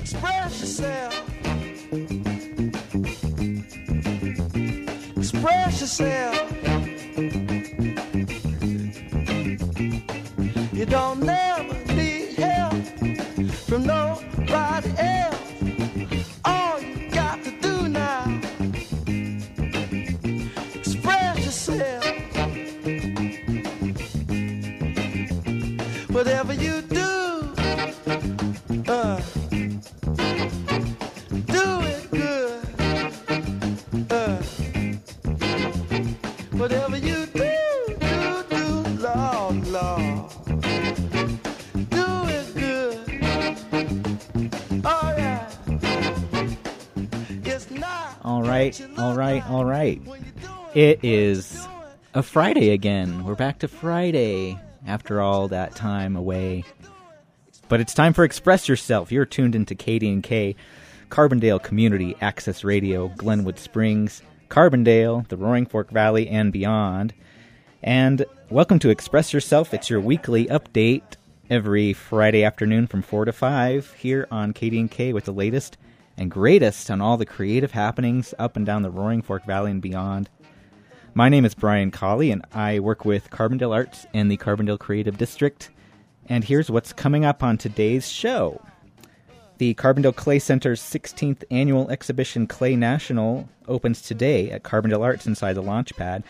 Express yourself. Express yourself. You don't never need help from nobody all right, all right. It is a Friday again. We're back to Friday after all that time away. But it's time for Express Yourself. You're tuned into KDNK, Carbondale Community Access Radio, Glenwood Springs, Carbondale, the Roaring Fork Valley, and beyond. And welcome to Express Yourself. It's your weekly update every Friday afternoon from 4 to 5 here on KDNK with the latest and greatest on all the creative happenings up and down the Roaring Fork Valley and beyond. My name is Brian Colley, and I work with Carbondale Arts and the Carbondale Creative District. And here's what's coming up on today's show. The Carbondale Clay Center's 16th annual exhibition Clay National opens today at Carbondale Arts inside the launch pad.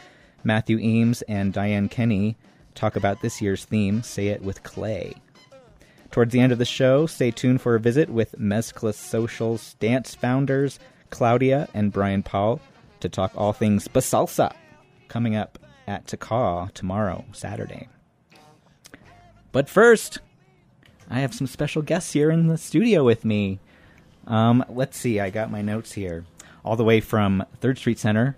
Matthew Eames and Diane Kenny talk about this year's theme, Say It with Clay. Towards the end of the show, stay tuned for a visit with Mezcla Social's dance founders, Claudia and Brian Paul, to talk all things basalsa, coming up at TACAW tomorrow, Saturday. But first, I have some special guests here in the studio with me. Um, let's see, I got my notes here, all the way from Third Street Center,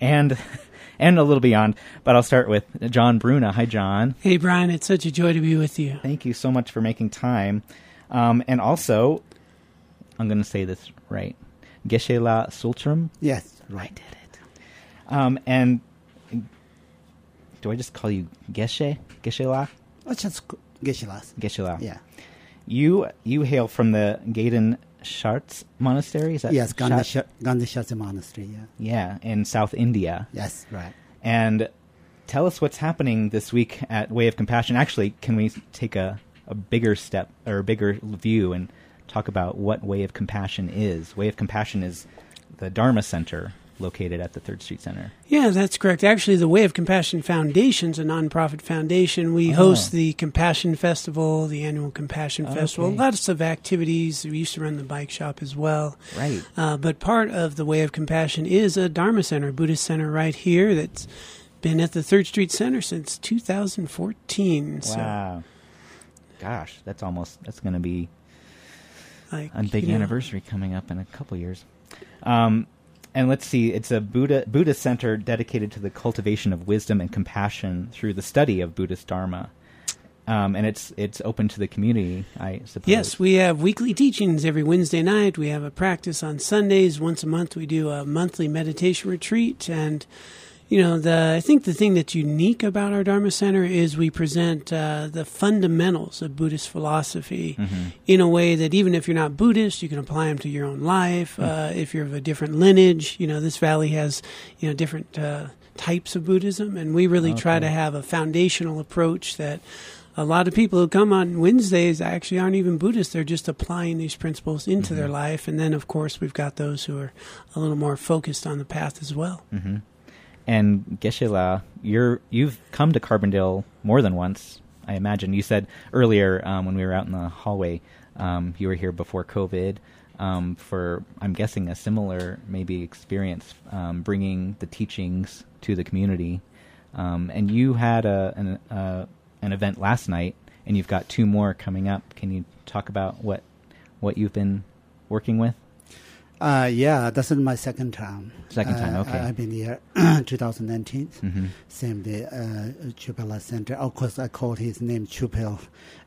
and and a little beyond. But I'll start with John Bruna. Hi, John. Hey, Brian, it's such a joy to be with you. Thank you so much for making time. Um, and also, I'm going to say this right. Geshe-la Sultram. Yes, I right. did it. Um, and do I just call you Geshe? Geshe-la? Oh, just Geshe-las. Geshe-la. Yeah. You you hail from the Ganden Shartse Monastery. Is that Yes, Ganden, Shat- Ganden Shartse Monastery. Yeah. Yeah, in South India. Yes, right. And tell us what's happening this week at Way of Compassion. Actually, can we take a, a bigger step or a bigger view and talk about what Way of Compassion is? Way of Compassion is the Dharma Center located at the Third Street Center. Yeah, that's correct. Actually, the Way of Compassion Foundation's a nonprofit foundation. We Oh. host the Compassion Festival, the annual Compassion Festival, Okay. lots of activities. We used to run the bike shop as well. Right. Uh, but part of the Way of Compassion is a Dharma Center, Buddhist center right here that's been at the Third Street Center since 2014. So, Wow. Gosh, that's almost that's going to be like, a big you know, anniversary coming up in a couple years. Um, and let's see, it's a Buddha Buddhist center dedicated to the cultivation of wisdom and compassion through the study of Buddhist Dharma. Um, and it's it's open to the community, I suppose. Yes, we have weekly teachings every Wednesday night. We have a practice on Sundays. Once a month, we do a monthly meditation retreat. And, you know, the I think the thing that's unique about our Dharma Center is we present uh, the fundamentals of Buddhist philosophy in a way that even if you're not Buddhist, you can apply them to your own life. Uh, if you're of a different lineage, you know, this valley has, you know, different uh, types of Buddhism. And we really try to have a foundational approach that a lot of people who come on Wednesdays actually aren't even Buddhists. They're just applying these principles into their life. And then, of course, we've got those who are a little more focused on the path as well. And Geshe-la, you're you've come to Carbondale more than once, I imagine. You said earlier um, when we were out in the hallway, um, you were here before COVID um, for, I'm guessing, a similar maybe experience um, bringing the teachings to the community. Um, and you had a, an, an event last night, and you've got two more coming up. Can you talk about what what you've been working with? Uh, yeah, this is my second time. Second time, Uh, okay. I've been here 2019. Mhm. Same day, uh, Chupela Center. Of course, I called his name Chupel,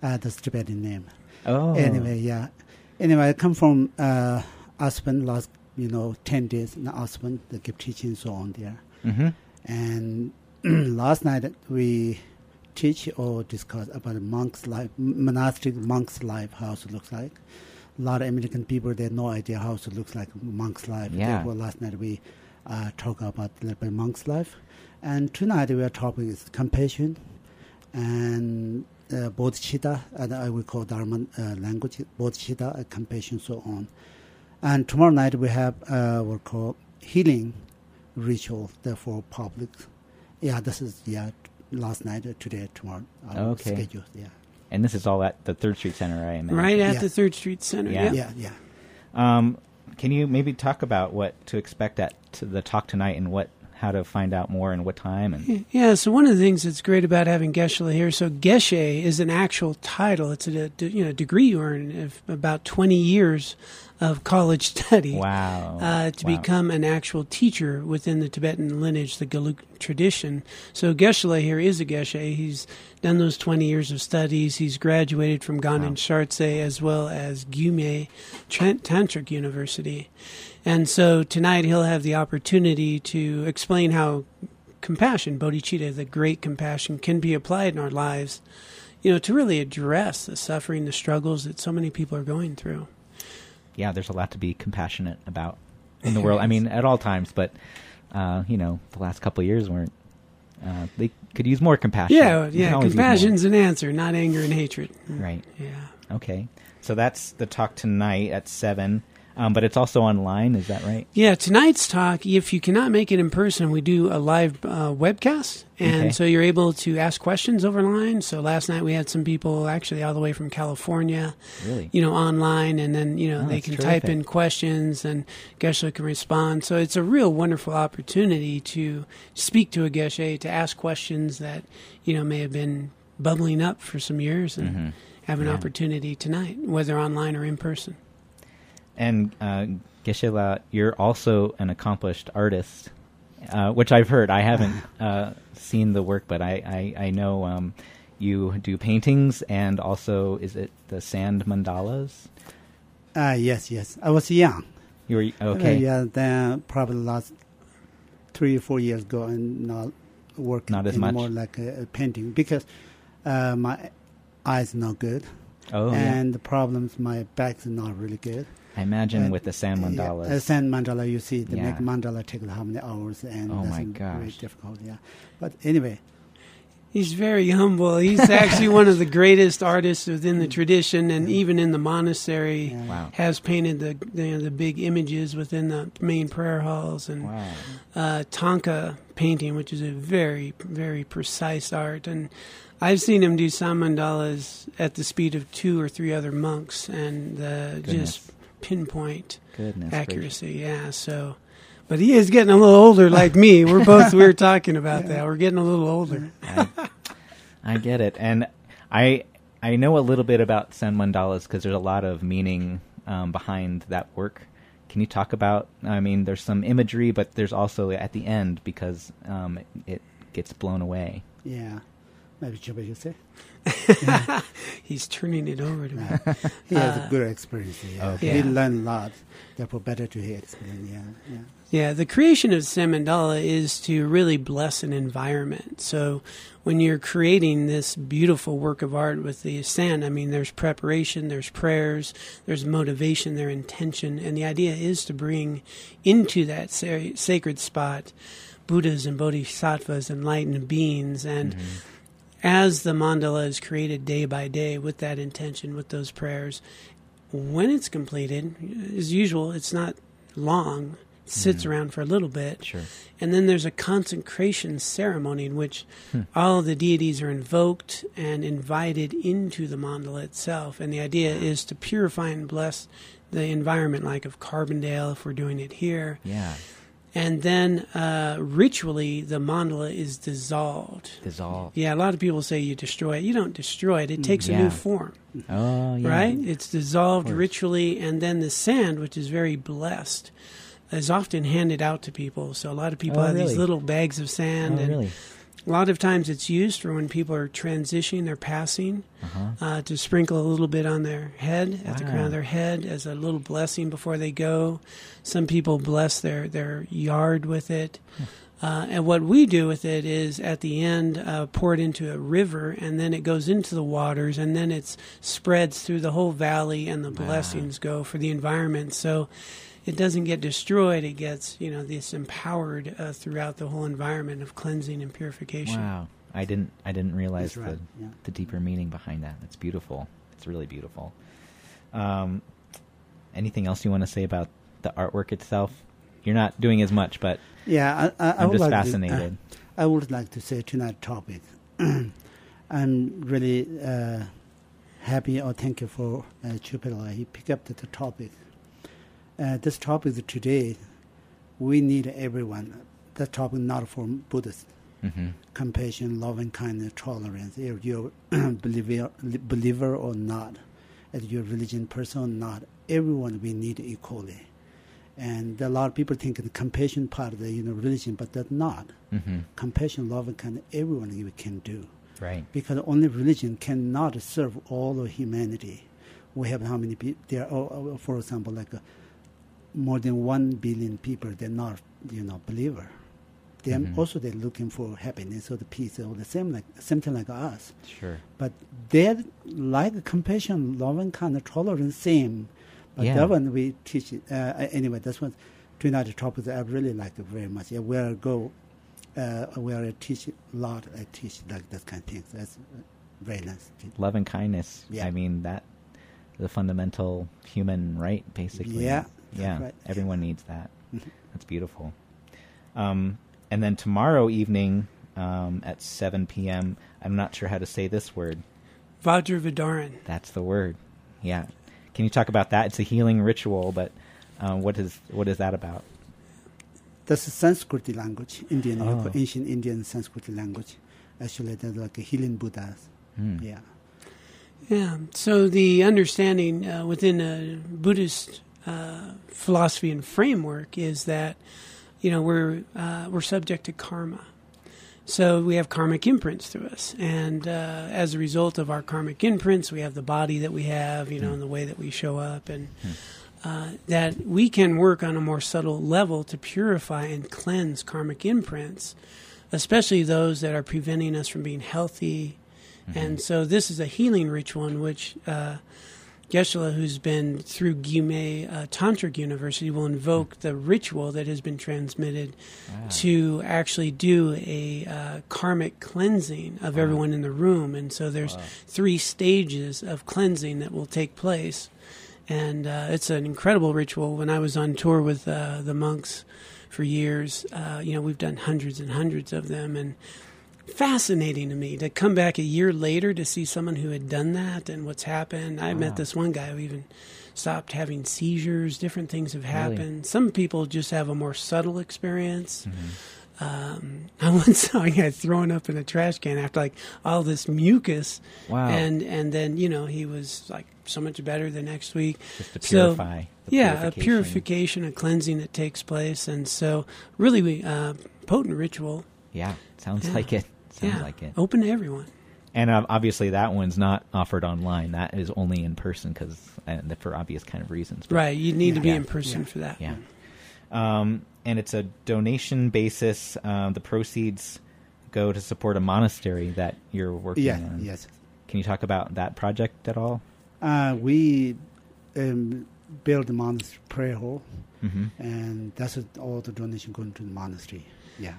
uh, that's Tibetan name. Oh, Anyway, yeah. Anyway, I come from uh, Aspen last, you know, 10 days in Aspen. They give teaching so on there. hmm And last night we teach or discuss about a monk's life, monastic monk's life, how it looks like. A lot of American people they have no idea how it looks like monk's life. Yeah. Therefore, last night we uh, talk about a little bit monk's life, and tonight we are talking is compassion and uh, bodhicitta, and I will call Dharma uh, language bodhicitta, uh, compassion, so on. And tomorrow night we have uh, what we call healing ritual, therefore public. Yeah, this is yeah last night, today, tomorrow. Our Okay. Schedule, yeah. And this is all at the Third Street Center, I imagine. Right at Yeah. the Third Street Center. Yeah. Yeah. Yeah, yeah. Um, can you maybe talk about what to expect at to the talk tonight and what how to find out more and what time and Yeah, so one of the things that's great about having Geshe here, so Geshe is an actual title. It's a you know degree you earn of about twenty years of college study. wow Uh, to Wow. become an actual teacher within the Tibetan lineage, the Gelug tradition. So Geshe here is a Geshe. He's done those 20 years of studies. He's graduated from Ganden Wow. Shartse as well as Gyume Tantric University. And so tonight he'll have the opportunity to explain how compassion, bodhicitta, the great compassion, can be applied in our lives, you know, to really address the suffering, the struggles that so many people are going through. yeah there's a lot to be compassionate about in the world I mean at all times but uh, you know the last couple of years weren't uh, they could use more compassion Yeah, yeah. always use more. Compassion's an answer, not anger and hatred. right Yeah. okay so that's the talk tonight at seven um, but it's also online is that right Yeah, tonight's talk, if you cannot make it in person, we do a live uh, webcast. And Okay. so you're able to ask questions over line. So last night we had some people actually all the way from California, really you know, online. And then, you know, Oh, they can terrific. type in questions and Geshe can respond. So it's a real wonderful opportunity to speak to a Geshe, to ask questions that, you know, may have been bubbling up for some years and Mhm. have an Yeah. opportunity tonight, whether online or in person. And uh, Geshe-la, you're also an accomplished artist, uh, which I've heard. I haven't uh, seen the work, but I, I, I know um, you do paintings and also, is it the sand mandalas? Uh, yes, yes. I was young. You were okay. Uh, yeah, then probably last three or four years ago, and not working Not as much? anymore like a, a painting because uh, my eyes are not good, Oh, yeah. and the problems my back's not really good. I imagine and- with the sand Yeah, mandalas. uh, sand mandala, you see, the Yeah. make mandala take how many hours, and Oh that's my very difficult. Yeah, but anyway, He's very humble. He's actually one of the greatest artists within the tradition, and even in the monastery, yeah. wow. has painted the the, the big images within the main prayer halls and Wow. uh, Thangka painting, which is a very very precise art. And I've seen him do some mandalas at the speed of two or three other monks, and uh, just pinpoint Goodness. accuracy. Yeah, so. But he is getting a little older, like me. We're both we were talking about that. We're getting a little older. I, I get it. And I I know a little bit about sand mandalas because there's a lot of meaning um, behind that work. Can you talk about? I mean, there's some imagery, but there's also at the end because um, it, it gets blown away. yeah. Maybe Chuba, you say He's turning it over to me. Yeah. he has Uh, a good experience. Yeah. Okay. he learned a lot. Therefore, better to hear experience. Yeah, yeah. Yeah, the creation of sand mandala is to really bless an environment. So when you're creating this beautiful work of art with the sand, I mean, there's preparation, there's prayers, there's motivation, there's intention, and the idea is to bring into that sa- sacred spot Buddhas and Bodhisattvas, enlightened beings, and as the mandala is created day by day with that intention, with those prayers, when it's completed, as usual, it's not long. It sits around for a little bit. Sure. And then there's a consecration ceremony in which hmm. all the deities are invoked and invited into the mandala itself. And the idea is to purify and bless the environment, like of Carbondale, if we're doing it here. Yeah. And then uh, ritually, the mandala is dissolved. Dissolve. Yeah, a lot of people say you destroy it. You don't destroy it, it takes a new form Oh, yeah. right? It's dissolved ritually, and then the sand, which is very blessed, is often handed out to people. So a lot of people Oh, have really? these little bags of sand, Oh, and really? A lot of times it's used for when people are transitioning, they're passing, Uh-huh. uh, to sprinkle a little bit on their head, at the crown of their head, as a little blessing before they go. Some people bless their, their yard with it. Uh, and what we do with it is at the end uh, pour it into a river, and then it goes into the waters, and then it spreads through the whole valley, and the blessings go for the environment. So it doesn't get destroyed; it gets you know this empowered uh, throughout the whole environment of cleansing and purification. Wow, I didn't I didn't realize right, the yeah. the deeper meaning behind that. It's beautiful. It's really beautiful. Um, anything else you want to say about the artwork itself? You're not doing as much, but Yeah, I, I, I I'm would just like fascinated. To, uh, I would like to say tonight topic. I'm really uh, happy or thank you for uh, Chupela. He picked up the, the topic. Uh, this topic today, we need everyone. That topic not for Buddhists. hmm Compassion, loving kindness, tolerance. If you're believer, believer or not, if you're religion person or not, everyone we need equally. And a lot of people think the compassion part of the you know religion, but that's not. hmm Compassion, love, and kindness, everyone you can do Right. because only religion cannot serve all of humanity. We have how many people? There are, oh, for example, like uh, more than one billion people. They're not, you know, believer. They're Mhm. also they're looking for happiness or the peace or the same like something like us. Sure. But they're like compassion, love, and kind of tolerance, same. But Yeah. that one we teach. Uh, anyway, that's one tonight topic that I really like it very much. Yeah, where I go, uh, where I teach a lot, I teach like that kind of things. That's uh, very nice. Love and kindness. Yeah. I mean that the fundamental human right, basically. Yeah, that's Yeah. right. Everyone needs that. Mhm. That's beautiful. Um, and then tomorrow evening um, at 7 p.m. I'm not sure how to say this word. Vajravidarana. That's the word. Yeah. Can you talk about that? It's a healing ritual, but um, what is what is that about? That's a Sanskrit language, Indian, Oh. ancient Indian Sanskrit language. Actually, that's like a healing Buddha. Hmm. Yeah. Yeah. So the understanding uh, within a Buddhist uh, philosophy and framework is that you know we're uh, we're subject to karma. So we have karmic imprints to us, and uh, as a result of our karmic imprints, we have the body that we have, you know, and the way that we show up, and uh, that we can work on a more subtle level to purify and cleanse karmic imprints, especially those that are preventing us from being healthy. And so this is a healing ritual in which uh, Geshe-la, who's been through Gyume uh, Tantric University, will invoke the ritual that has been transmitted Ah. to actually do a uh, karmic cleansing of everyone in the room. And so there's Wow. three stages of cleansing that will take place. And uh, it's an incredible ritual. When I was on tour with uh, the monks for years, uh, you know, we've done hundreds and hundreds of them. And fascinating to me to come back a year later to see someone who had done that and what's happened. I Wow. met this one guy who even stopped having seizures. Different things have Really? happened. Some people just have a more subtle experience. Mm-hmm. Um, I once saw a guy throwing up in a trash can after like all this mucus, Wow. and and then you know he was like so much better the next week. Just to So, purify. the yeah, a purification, a cleansing that takes place, and so really uh, potent ritual. Yeah. Sounds Yeah. like it. Sounds yeah, like it. open to everyone. And uh, obviously, that one's not offered online. That is only in person because, and for obvious kind of reasons. But- Right, you need to be Yeah. in person Yeah. for that. Yeah. Um, and it's a donation basis. Um, the proceeds go to support a monastery that you're working Yeah. on. Yes. Can you talk about that project at all? Uh, we um, built the monastery prayer hall, Mm-hmm. and that's all the donation going to the monastery. Yeah.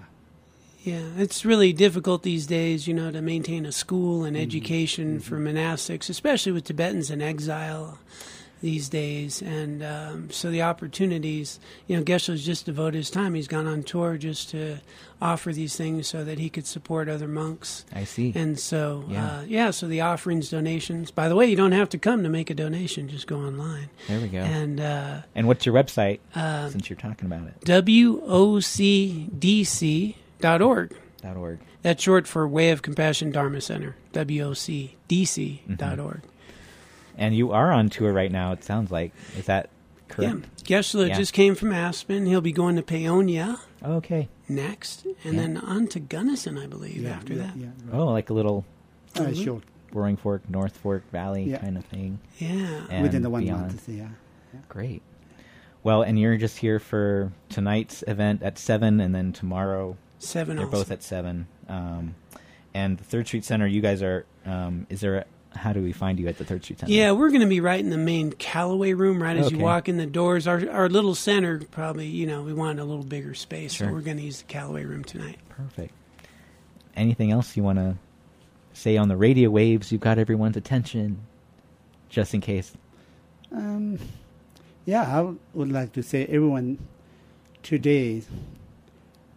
Yeah, it's really difficult these days, you know, to maintain a school and Mhm. education for monastics, especially with Tibetans in exile these days. And um, so the opportunities, you know, Geshe-la's just devoted his time. He's gone on tour just to offer these things so that he could support other monks. I see. And so, Yeah. Uh, yeah, so the offerings, donations. By the way, you don't have to come to make a donation; just go online. there we go. And uh, And what's your website? uh, since you're talking about it, WOCDC.org. dot org. Dot org. That's short for Way of Compassion Dharma Center, WOCDC.org. And you are on tour right now. It sounds like. Is that correct? Geshe-la Yeah. just came from Aspen. He'll be going to Paonia Okay. next, and Yeah. then on to Gunnison, I believe, yeah, after yeah, that. Yeah. right. Oh, like a little Uh, Mhm. sure. Roaring Fork, North Fork Valley Yeah. kind of thing. Yeah. And Within the one beyond. month. Yeah. Great. Well, and you're just here for tonight's event at seven, and then tomorrow seven. They're also. both at seven. Um, and the Third Street Center, you guys are. Um, is there? A, how do we find you at the Third Street Center? Yeah, we're going to be right in the main Callaway room, right as you walk in the doors. Our our little center probably, you know, we wanted a little bigger space, Sure. so we're going to use the Callaway room tonight. Perfect. Anything else you want to say on the radio waves? You've got everyone's attention, just in case. Um, yeah, I would- would like to say everyone today,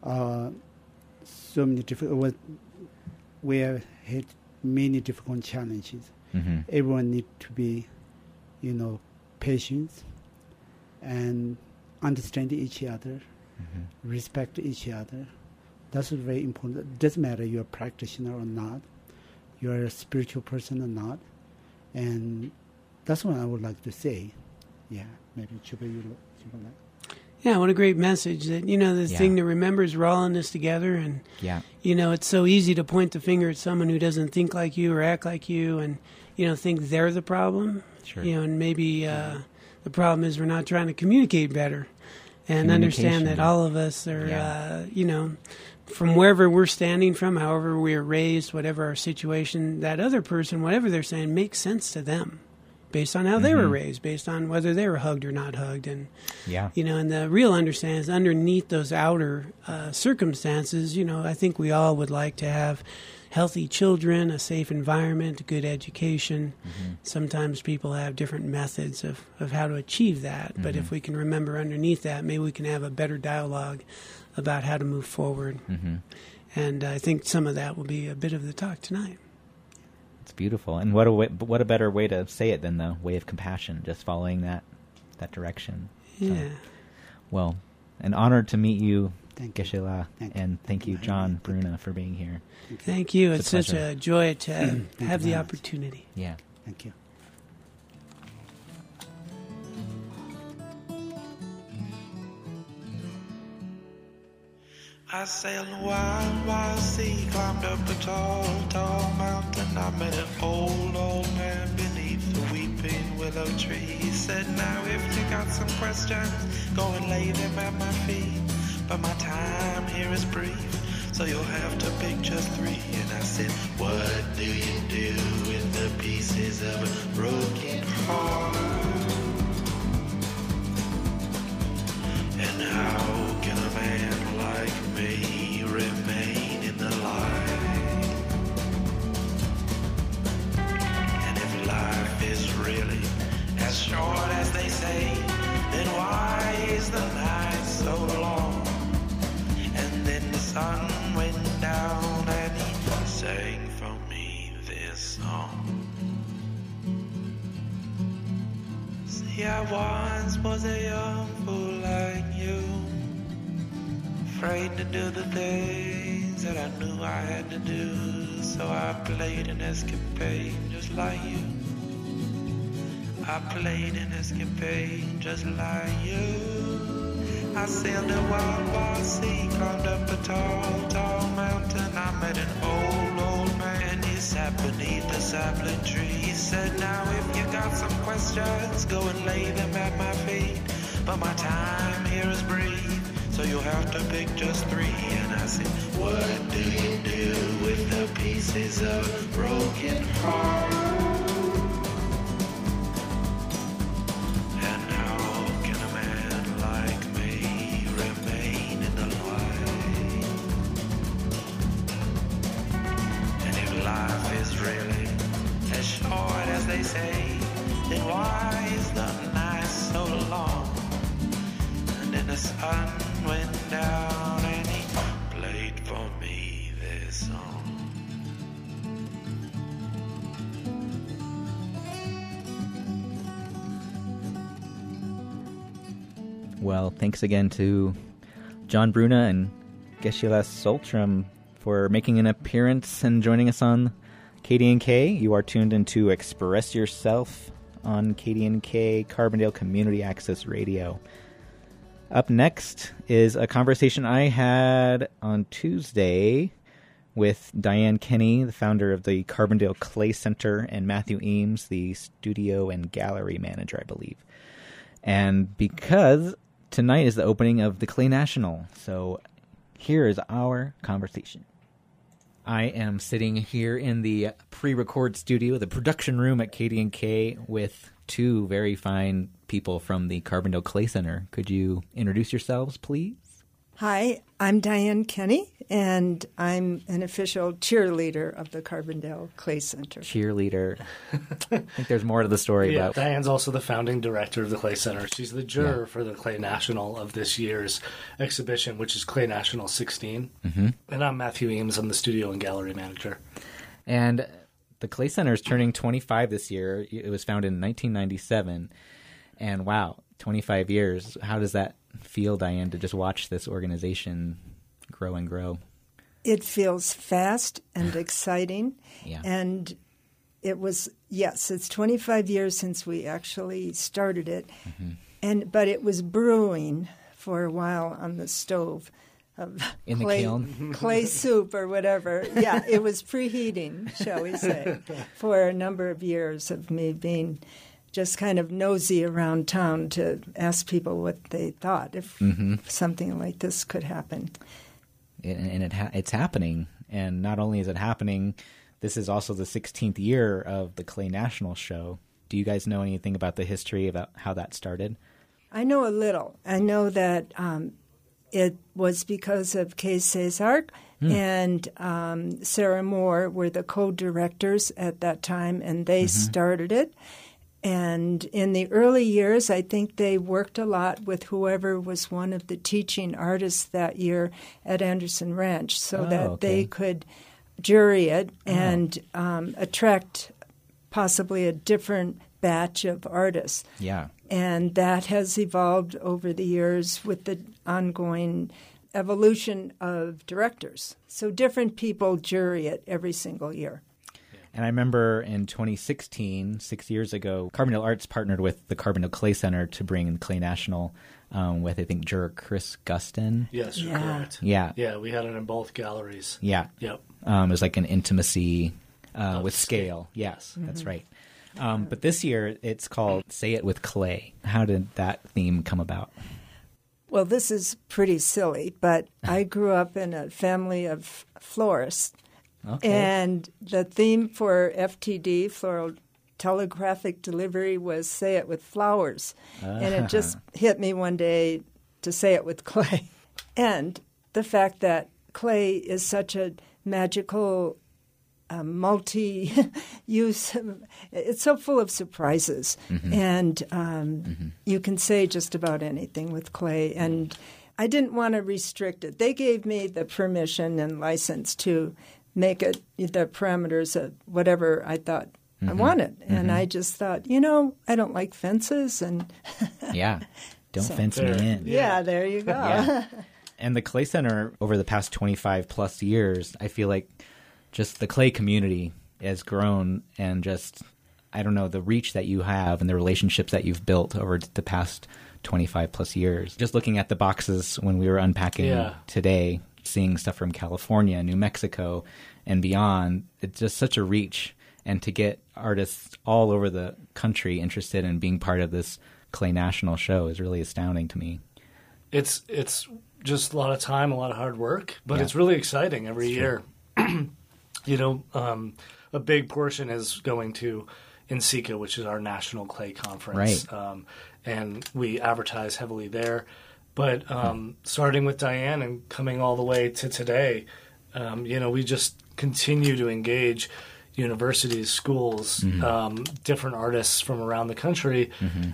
uh, so many different, what we have had many difficult challenges. Mm-hmm. Everyone need to be, you know, patient and understand each other, Mm-hmm. respect each other. That's very important. It doesn't matter you're a practitioner or not, you're a spiritual person or not, and that's what I would like to say. Yeah, maybe Chuba, you Chuba like. Yeah, what a great message that you know the Yeah. thing to remember is we're all in this together and Yeah. you know it's so easy to point the finger at someone who doesn't think like you or act like you and you know think they're the problem Sure. you know and maybe uh, the problem is we're not trying to communicate better and understand that all of us are Yeah. uh, you know from wherever we're standing from however we are raised whatever our situation that other person whatever they're saying makes sense to them based on how they were Mhm. raised based on whether they were hugged or not hugged and Yeah. you know, and the real understanding is underneath those outer uh, circumstances, you know, I think we all would like to have healthy children, a safe environment, a good education. Mm-hmm. Sometimes people have different methods of, of how to achieve that. But if Mhm. we can remember underneath that, maybe we can have a better dialogue about how to move forward. Mm-hmm. And I think some of that will be a bit of the talk tonight. It's beautiful, and what a way, what a better way to say it than the way of compassion, just following that that direction. So, Yeah. well, an honor to meet you, Thank you. Geshe-la, Thank and thank you, John. Bruna, for being here. Thank you. It's It's, such a joy to have the opportunity. Yeah. Thank you. I sailed a wild, wild sea, climbed up a tall, tall mountain. I met an old, old man beneath the weeping willow tree. He said, Now if you got some questions, go and lay them at my feet. But my time here is brief, so you'll have to pick just three. And I said, What do you do with the pieces of a broken heart? And how can a man like me remain in the light? And if life is really as short as they say, then why is the night so long? And then the sun went down and he sang for me this song. See, I once was a young fool like you, afraid to do the things that I knew I had to do. So I played an escapade just like you. I played an escapade just like you. I sailed a wild, wild sea, climbed up a tall, tall mountain. I met an old, old man. He sat beneath a sapling tree. He said, Now if you got some questions, go and lay them at my feet. But my time here is brief, so you'll have to pick just three. And I said, What do you do with the pieces of broken heart? Thanks again to John Bruna and Geshe-la Soltram for making an appearance and joining us on KDNK. You are tuned into Express Yourself on KDNK Carbondale Community Access Radio. Up next is a conversation I had on Tuesday with Diane Kenny, the founder of the Carbondale Clay Center, and Matthew Eames, the studio and gallery manager, I believe. And because tonight is the opening of the Clay National, so here is our conversation. I am sitting here in the pre-record studio, the production room at KDNK with two very fine people from the Carbondale Clay Center. Could you introduce yourselves, please? Hi, I'm Diane Kenny, and I'm an official cheerleader of the Carbondale Clay Center. Cheerleader. I think there's more to the story Yeah, about. Diane's also the founding director of the Clay Center. She's the juror for the Clay National of this year's exhibition, which is Clay National 16. Mm-hmm. And I'm Matthew Eames. I'm the studio and gallery manager. And the Clay Center is turning 25 this year. It was founded in 1997. And wow, 25 years. How does that feel, Diane, to just watch this organization grow and grow? It feels fast and exciting, Yeah. and it was yes, it's 25 years since we actually started it, Mm-hmm. and but it was brewing for a while on the stove. Of In the clay, kiln? clay soup or whatever. Yeah, it was preheating, shall we say, for a number of years of me being just kind of nosy around town to ask people what they thought if Mm-hmm. something like this could happen. and and it ha- it's happening. And not only is it happening, this is also the 16th year of the Clay National Show. Do you guys know anything about the history about how that started? I know a little. I know that um, it was because of Kay Cesar and um, Sarah Moore were the co-directors at that time, and they started it. And in the early years, I think they worked a lot with whoever was one of the teaching artists that year at Anderson Ranch, so Oh, that okay. they could jury it and um, attract possibly a different batch of artists Yeah. and that has evolved over the years with the ongoing evolution of directors. So different people jury it every single year. And I remember in 2016, six years ago, Carbondale Arts partnered with the Carbondale Clay Center to bring in Clay National um, with, I think, juror Chris Gustin. Yes, Yeah. correct. Yeah. Yeah, we had it in both galleries. Yeah. Yep. Um, it was like an intimacy uh, with scale. Yes, that's right. Um, but this year it's called Say It with Clay. How did that theme come about? Well, this is pretty silly, but I grew up in a family of florists. Okay. And the theme for FTD, floral telegraphic delivery, was say it with flowers. And it just hit me one day to say it with clay. And the fact that clay is such a magical, uh, multi use, it's so full of surprises. And um, you can say just about anything with clay. And I didn't want to restrict it. They gave me the permission and license to make it the parameters of whatever I thought I mm-hmm. wanted. And mm-hmm. I just thought, you know, I don't like fences. And yeah. Don't So- fence me There. in. yeah, there you go. Yeah. And the Clay Center, over the past 25 plus years, I feel like just the clay community has grown and just, I don't know, the reach that you have and the relationships that you've built over the past 25 plus years. Just looking at the boxes when we were unpacking Yeah. today, seeing stuff from California, New Mexico, and beyond, it's just such a reach. And to get artists all over the country interested in being part of this Clay National show is really astounding to me. It's it's just a lot of time, a lot of hard work, but Yeah. it's really exciting every year. you know, um, a big portion is going to NCECA, which is our national clay conference, Right. um, and we advertise heavily there. But um, starting with Diane and coming all the way to today, um, you know, we just continue to engage universities, schools, um, different artists from around the country,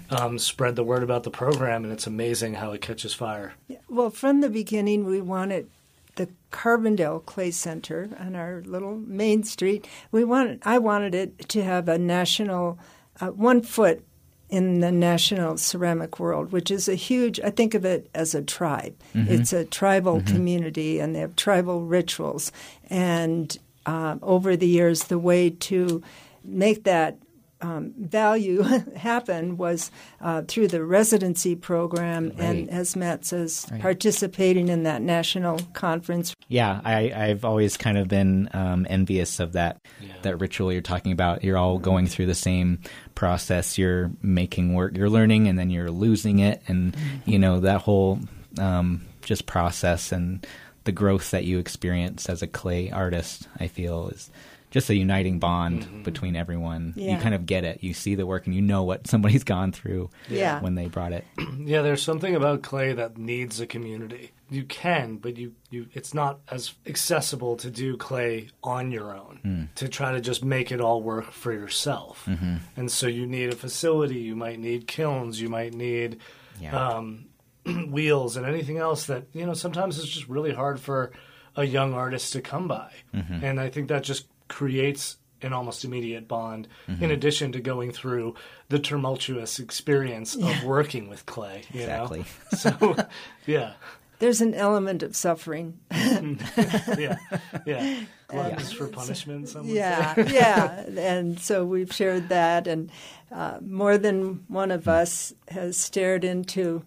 um, spread the word about the program, and it's amazing how it catches fire. Yeah, Well, from the beginning, we wanted the Carbondale Clay Center on our little main street. We wanted, I wanted it to have a national, uh, one foot in the national ceramic world, which is a huge. I think of it as a tribe. It's a tribal community, and they have tribal rituals. And uh, over the years, the way to make that um, value happen was uh, through the residency program, and as Matt says, Right. participating in that national conference. Yeah, I, I've always kind of been um, envious of that Yeah. that ritual you're talking about. You're all going through the same process. You're making work, you're learning, and then you're losing it, and you know that whole um, just process and the growth that you experience as a clay artist. I feel is just a uniting bond Mm-hmm. between everyone. You kind of get it. You see the work and you know what somebody's gone through Yeah. when they brought it. Yeah, there's something about clay that needs a community. You can, but you, you it's not as accessible to do clay on your own. To try to just make it all work for yourself. And so you need a facility, you might need kilns, you might need Yeah. um, wheels and anything else that, you know, sometimes it's just really hard for a young artist to come by. And I think that just creates an almost immediate bond in addition to going through the tumultuous experience of working with clay you Exactly. know so yeah. There's an element of suffering. yeah. Yeah. Gluttons for punishment some Yeah, say. yeah. And so we've shared that, and uh, more than one of us has stared into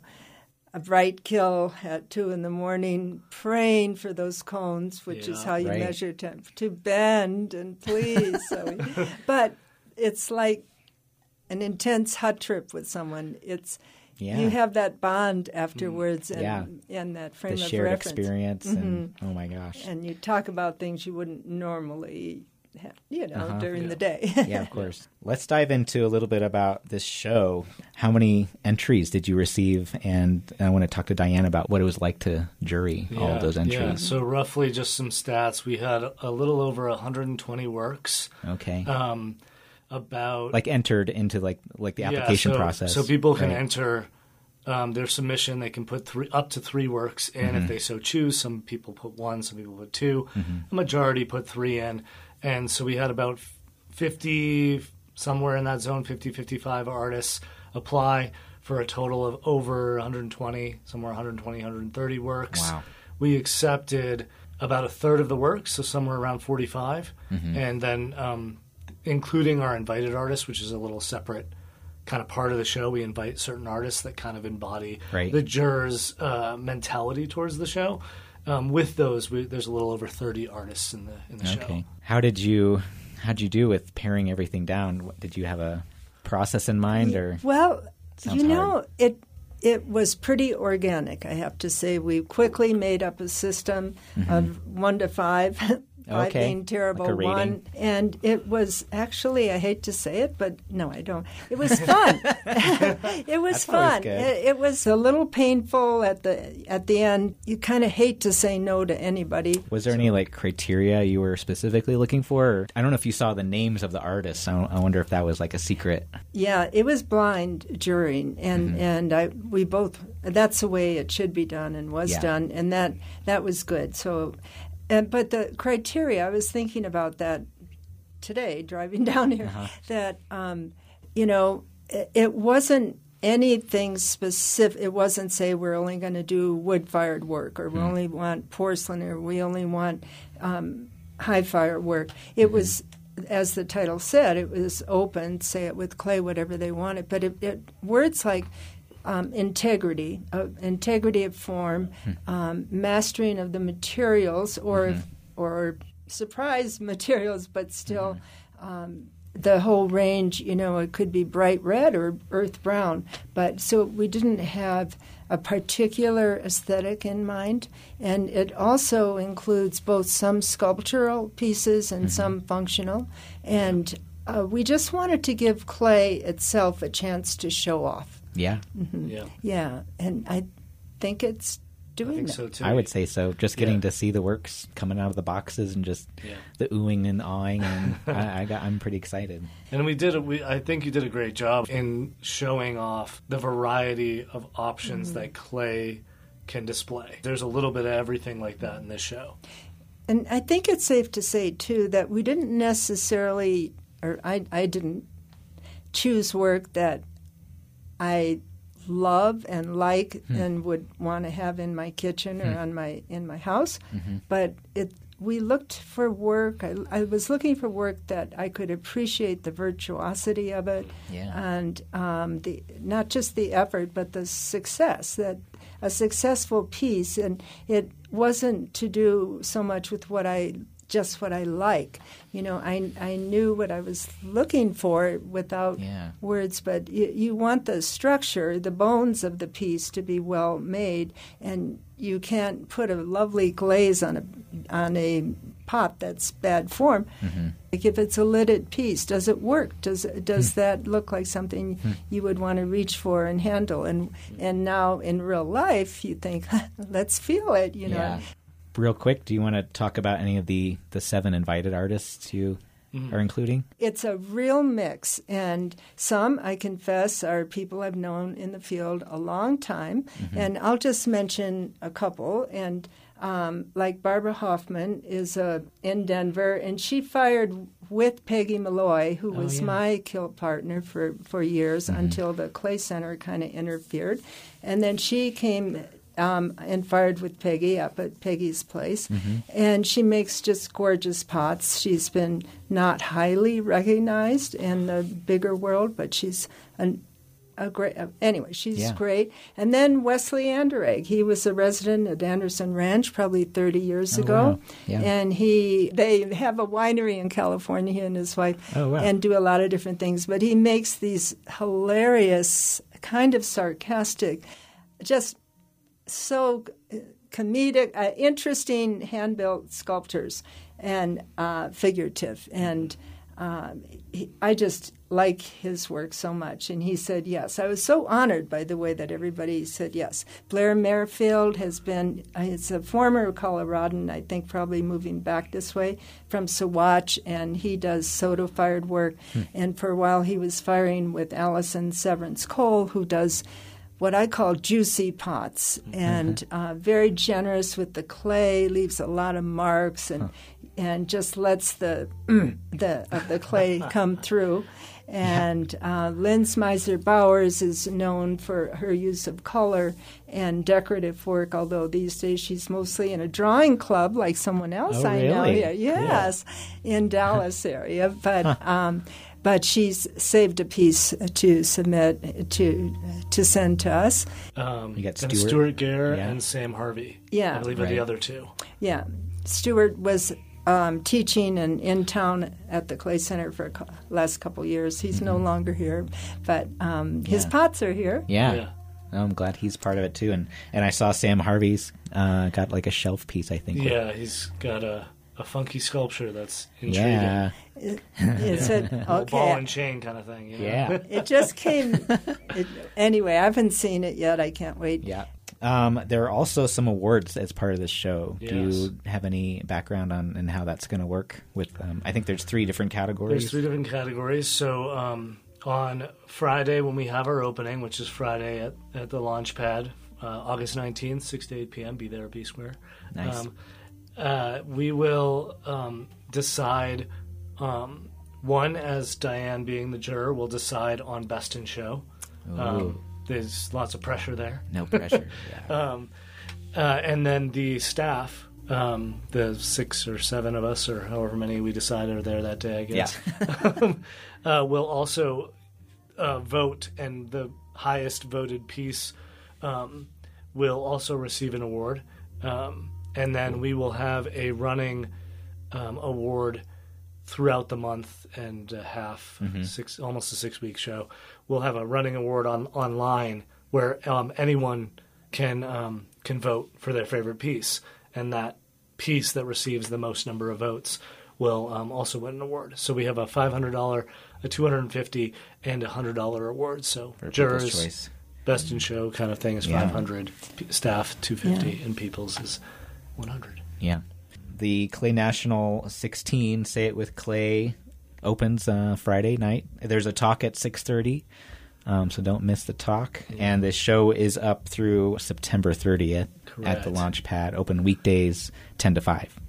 a bright kill at two in the morning, praying for those cones, which is how you Right. measure temp to bend and please. so we, but it's like an intense hut trip with someone. It's Yeah. you have that bond afterwards, and Yeah. and that the frame of shared reference. Mm-hmm. experience and oh my gosh. and you talk about things you wouldn't normally, have, you know, Uh-huh. during Yeah. the day. yeah, of course. Let's dive into a little bit about this show. How many entries did you receive? And I want to talk to Diane about what it was like to jury all Yeah, of those yeah. entries. so roughly just some stats we had a little over 120 works Okay. um about like entered into like like the Yeah, application so- process. So people can right? enter um, their submission. They can put three up to three works in Mm-hmm. if they so choose. Some people put one, some people put 2 A majority put three in, and so we had about fifty somewhere in that zone, 50, 55 artists apply for a total of over 120, somewhere 120, 130 works. Wow. We accepted about a third of the works, so somewhere around 45, Mm-hmm. and then um, including our invited artists, which is a little separate kind of part of the show. We invite certain artists that kind of embody Right. the jurors' uh, mentality towards the show. Um, with those, we, there's a little over 30 artists in the in the Okay. show. How did you how did you do with paring everything down? What- Did you have a process in mind or Well, you know, hard. it it was pretty organic. I have to say, we quickly made up a system of one to five. Mm-hmm. Okay, being terrible, like one, and it was actually—I hate to say it, but no, I don't. It was fun. it was That's fun. It, it was a little painful at the at the end. You kind of hate to say no to anybody. was there any like criteria you were specifically looking for? Or, I don't know if you saw the names of the artists. I, I wonder if that was like a secret. Yeah, it was blind jurying, and Mm-hmm. and I we both that's the way it should be done and was Yeah. done, and that that was good. So, and but the criteria I was thinking about that today driving down here Uh-huh. that um, you know it, it wasn't anything specific. It wasn't say we're only going to do wood fired work or we Hmm. only want porcelain or we only want um, high fire work. It Mm-hmm. was. As the title said, it was open, say it with clay, whatever they wanted. But it, it, words like um, integrity, uh, integrity of form, um, mastering of the materials, or if, or surprise materials, but still um, the whole range. You know, it could be bright red or earth brown. But so we didn't have a particular aesthetic in mind, and it also includes both some sculptural pieces and some functional, and. Uh, we just wanted to give clay itself a chance to show off. Yeah, mm-hmm. Yeah, Yeah, and I think it's I doing think that. so too. I would say so. Just getting Yeah. to see the works coming out of the boxes and just Yeah. the oohing and awing, and I, I got, I'm pretty excited. And we did. A, we, I think you did a great job in showing off the variety of options mm-hmm. that clay can display. There's a little bit of everything like that in this show. And I think it's safe to say too that we didn't necessarily, or I, I didn't choose work that I love and like hmm. and would want to have in my kitchen or hmm. on my in my house, mm-hmm. but it. We looked for work. I, I was looking for work that I could appreciate the virtuosity of it, Yeah. and um, the not just the effort, but the success that a successful piece. And it wasn't to do so much with what I just what I like. You know, I, I knew what I was looking for without Yeah. words, but you, you want the structure, the bones of the piece to be well made, and you can't put a lovely glaze on a on a pot that's bad form. Mm-hmm. Like if it's a lidded piece, does it work? Does does hmm. that look like something hmm. you would want to reach for and handle? And and now in real life, you think, let's feel it. You know, Yeah. Real quick, do you want to talk about any of the the seven invited artists you are including? it's a real mix and some i confess are people i've known in the field a long time. And i'll just mention a couple and um, like barbara hoffman is uh, in denver and she fired with peggy malloy who was yeah. my kiln partner for, for years until the clay center kind of interfered. And then she came um, and fired with Peggy up at Peggy's place. And she makes just gorgeous pots. She's been not highly recognized in the bigger world, but she's an, a great. Uh, anyway, she's Yeah. great. And then Wesley Anderegg. He was a resident at Anderson Ranch probably 30 years Oh, ago. wow. Yeah. And he they have a winery in California, he and his wife, Oh, wow. and do a lot of different things. But he makes these hilarious, kind of sarcastic, just so uh, comedic, uh, interesting hand built sculptures and uh, figurative. And um, he, I just like his work so much. And he said yes. I was so honored by the way that everybody said yes. Blair Merrifield has been, uh, he's a former Coloradan, I think probably moving back this way from Saguache, and he does soda fired work. And for a while he was firing with Allison Severance Cole, who does what I call juicy pots, and uh, very generous with the clay, leaves a lot of marks, and and just lets the the of the clay come through. And uh, Lynn Smyser Bowers is known for her use of color and decorative work, although these days she's mostly in a drawing club like someone else Oh, I know really? here. Yes, in Dallas area. But um, but she's saved a piece to submit to to send to us. Um, You got and Stuart. Stuart Gare Yeah. and Sam Harvey. Yeah. I believe are the other two. Yeah, Stuart was um, teaching and in town at the Clay Center for the last couple years. He's no longer here, but um, his Mm-hmm. Yeah. pots are here. Yeah. Yeah. I'm glad he's part of it too. And and I saw Sam Harvey's uh, got like a shelf piece, I think. Yeah, he's got a, a funky sculpture that's intriguing. Yeah. It's a, Ball okay. and chain kind of thing. You know? Yeah. It just came. It, anyway, I haven't seen it yet. I can't wait. Yeah. Um, there are also some awards as part of this show. Do you have any background on and how that's going to work? With um, I think there's three different categories. There's three different categories. So um, on Friday when we have our opening, which is Friday at, at the launch pad, uh, August 19th, 6 to 8 p.m., be there, be square. Nice. Um, uh, we will um, decide, um, one, as Diane being the juror, will decide on best in show. Um, there's lots of pressure there. no pressure. yeah. Um, uh, and then the staff, um, the six or seven of us, or however many we decide are there that day, I guess, uh, will also uh, vote, and the highest voted piece um, will also receive an award. Um, and then we will have a running um, award throughout the month and a half, six almost a six week show. We'll have a running award on online where um, anyone can um, can vote for their favorite piece, and that piece that receives the most number of votes will um, also win an award. So we have a five hundred dollar, a two hundred and fifty, and a hundred dollar award. So For jurors, best in show kind of thing is Yeah. five hundred, staff two fifty, and people's is one hundred. Yeah. The Clay National 16, Say It With Clay, opens uh, Friday night. There's a talk at 6.30, um, so don't miss the talk. And the show is up through September 30th at the launch pad, open weekdays 10 to 5.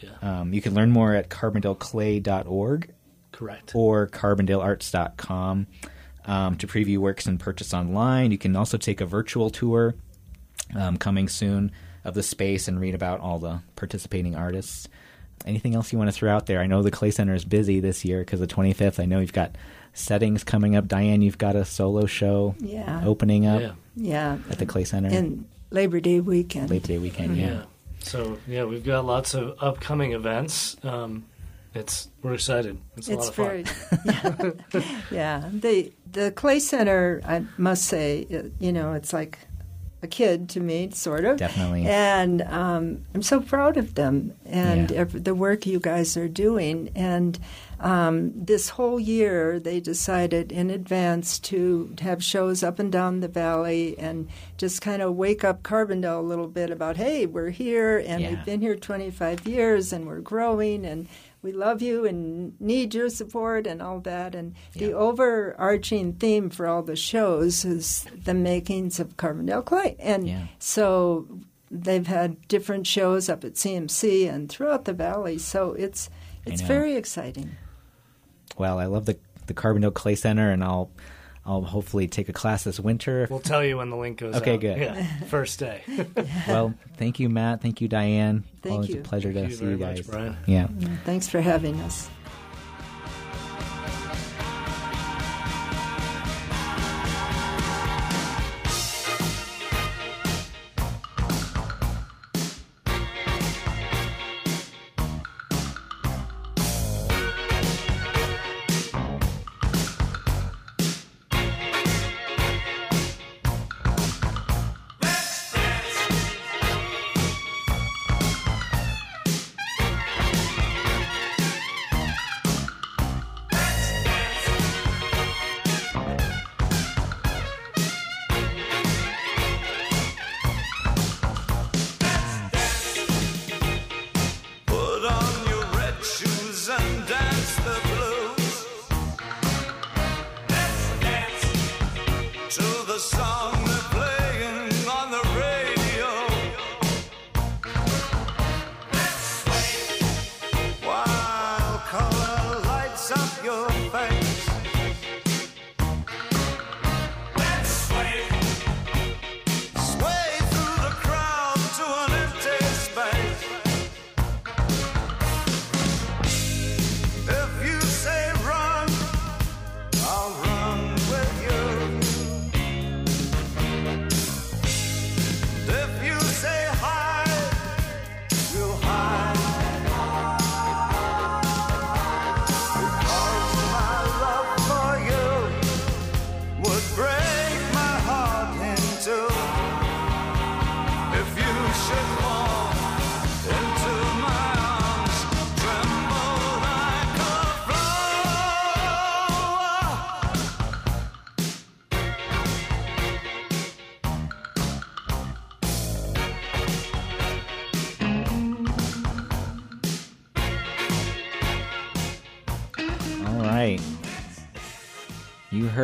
Yeah, Um, you can learn more at carbondaleClay.org correct. or carbondalearts.com um, to preview works and purchase online. You can also take a virtual tour um, coming soon of the space and read about all the participating artists. Anything else you want to throw out there? I know the Clay Center is busy this year because the 25th. I know you've got settings coming up. Diane, you've got a solo show Yeah. opening up Yeah, Yeah. at the Clay Center And Labor Day weekend. Labor Day weekend. Yeah. yeah. So yeah, we've got lots of upcoming events. Um, it's we're excited. It's a it's lot of fun. very yeah, yeah. The the Clay Center, I must say, you know, it's like a kid to me, sort of. Definitely. And um, I'm so proud of them and Yeah. the work you guys are doing. And um, this whole year, they decided in advance to have shows up and down the valley and just kind of wake up Carbondale a little bit about, hey, we're here and Yeah. we've been here 25 years and we're growing and we love you and need your support and all that. And the overarching theme for all the shows is the makings of Carbondale clay. And Yeah. so they've had different shows up at CMC and throughout the valley. So it's it's very exciting. Well, I love the the Carbondale Clay Center, and I'll I'll hopefully take a class this winter. We'll tell you when the link goes Okay, out. good. Yeah, first day. well, thank you, Matt. Thank you, Diane. Thank Always you. a pleasure Thank to you see very you much, guys. Brian. Yeah. Thanks for having us.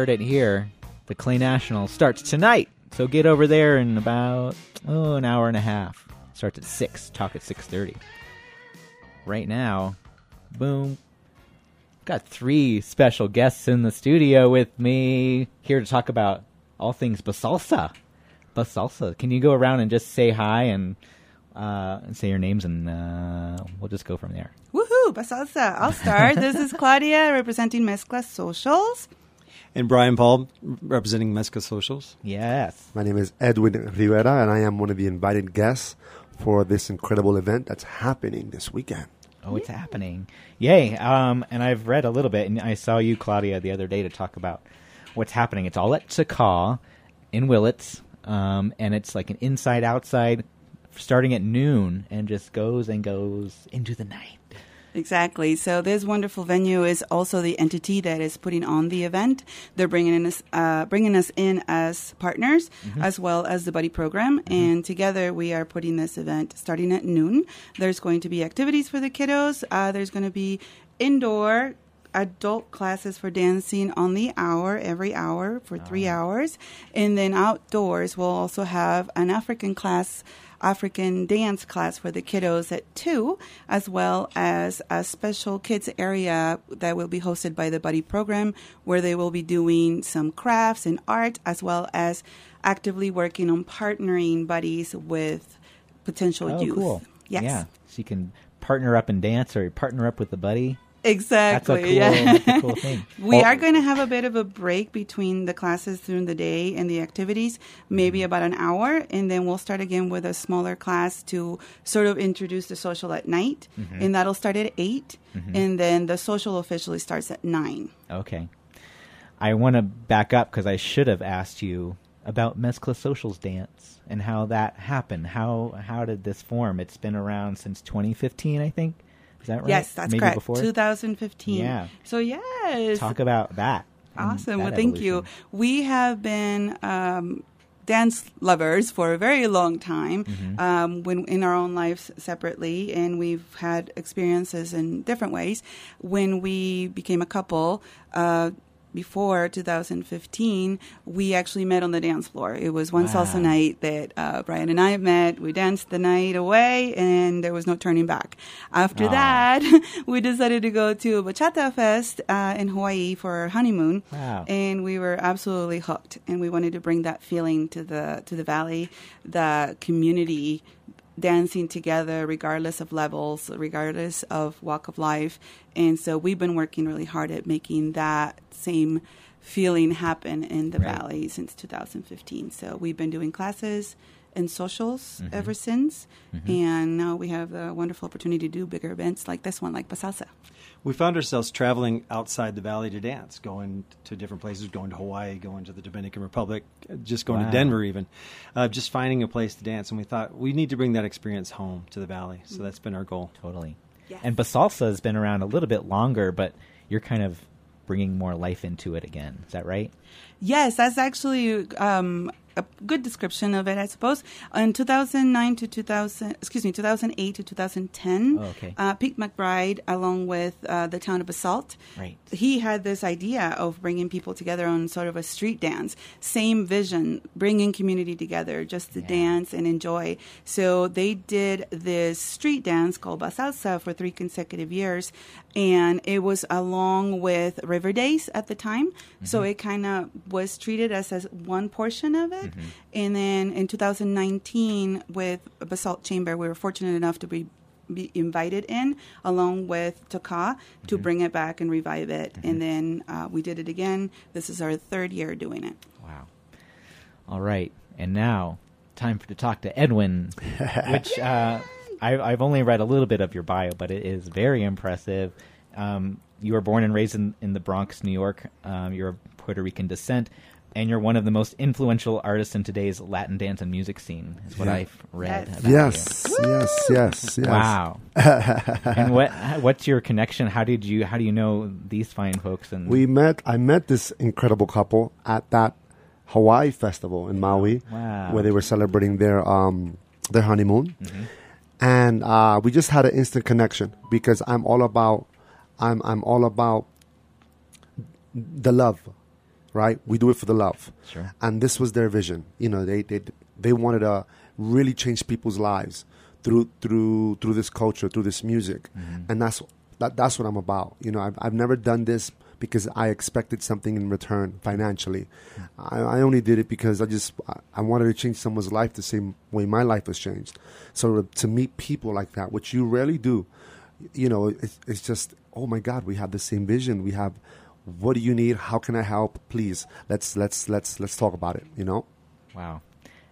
Heard it here. The Clay National starts tonight. So get over there in about oh an hour and a half. Starts at six. Talk at six thirty. Right now, boom. Got three special guests in the studio with me here to talk about all things basalsa. Basalsa. Can you go around and just say hi and uh, and say your names and uh, we'll just go from there. Woohoo, Basalsa. I'll start. this is Claudia representing Mezcla Socials. And Brian Paul, representing Mezcla Socials. Yes. My name is Edwin Rivera, and I am one of the invited guests for this incredible event that's happening this weekend. Oh, it's happening. Yay. Um, and I've read a little bit, and I saw you, Claudia, the other day to talk about what's happening. It's all at TACAW in Willits, um, and it's like an inside outside starting at noon and just goes and goes into the night. Exactly. So this wonderful venue is also the entity that is putting on the event. They're bringing in us, uh, bringing us in as partners, as well as the buddy program, and together we are putting this event starting at noon. There's going to be activities for the kiddos. Uh, there's going to be indoor adult classes for dancing on the hour every hour for three hours and then outdoors we'll also have an african class african dance class for the kiddos at two as well as a special kids area that will be hosted by the buddy program where they will be doing some crafts and art as well as actively working on partnering buddies with potential Oh, youth cool. yes Yeah. So you can partner up and dance or partner up with the buddy. Exactly. That's a cool, yeah. cool thing. We Well- are going to have a bit of a break between the classes during the day and the activities, maybe Mm-hmm. about an hour, and then we'll start again with a smaller class to sort of introduce the social at night, Mm-hmm. and that'll start at 8 and then the social officially starts at nine. Okay. I want to back up because I should have asked you about Mezcla Socials Dance and how that happened. How how did this form? It's been around since 2015, I think. Is that right? Yes, that's Maybe correct. Before? 2015. Yeah. So yes, Talk about that. Awesome. that Well, thank you. We have been um, dance lovers for a very long time Mm-hmm. um, when in our own lives separately, and we've had experiences in different ways. When we became a couple, uh, before 2015, we actually met on the dance floor. It was one salsa night that uh, Brian and I met. We danced the night away, and there was no turning back. After that, we decided to go to a bachata fest uh, in Hawaii for our honeymoon, Wow. and we were absolutely hooked. And we wanted to bring that feeling to the to the valley, the community dancing together regardless of levels regardless of walk of life. And so we've been working really hard at making that same feeling happen in the Right. valley since 2015 so we've been doing classes and socials Mm-hmm. ever since. And now we have a wonderful opportunity to do bigger events like this one like basalsa We found ourselves traveling outside the valley to dance, going to different places, going to Hawaii, going to the Dominican Republic, uh, just going Wow. to Denver, even, uh, just finding a place to dance. And we thought we need to bring that experience home to the valley. So that's been our goal. Totally. Yes. And Basalsa has been around a little bit longer, but you're kind of bringing more life into it again. Is that right? Yes, that's actually um, a good description of it, I suppose. In 2009 to 2000, excuse me, 2008 to 2010, Oh, okay. uh, Pete McBride, along with uh, the town of Basalt, Right. he had this idea of bringing people together on sort of a street dance. Same vision, bringing community together just to Yeah. dance and enjoy. So they did this street dance called Basalsa for three consecutive years, and it was along with River Days at the time. So it kind of was treated as, as one portion of it. And then in 2019, with Basalt Chamber, we were fortunate enough to be be invited in along with TACAW to bring it back and revive it. And then uh, we did it again. This is our third year doing it. Wow. All right. And now, time for to talk to Edwin, which uh, I, I've only read a little bit of your bio, but it is very impressive. Um, you were born and raised in, in the Bronx, New York. Um, you're of Puerto Rican descent, and you're one of the most influential artists in today's Latin dance and music scene, is what Yeah. I've read. Yes. About Yes, yes, yes, yes. Wow. and what what's your connection? How did you how do you know these fine folks? And We met. I met this incredible couple at that Hawaii festival in Maui, Wow. where they were celebrating their um, their honeymoon, Mm-hmm. and uh, we just had an instant connection because I'm all about I'm I'm all about the love, right? We do it for the love, Sure. and this was their vision. You know, they they they wanted to really change people's lives through through through this culture, through this music, mm-hmm. and that's that, that's what I'm about. You know, I've I've never done this because I expected something in return financially. I, I only did it because I just I, I wanted to change someone's life the same way my life was changed. So to meet people like that, which you rarely do, you know, it's, it's just oh my God, we have the same vision. We have what do you need? How can I help? Please, let's let's let's let's talk about it. You know. Wow.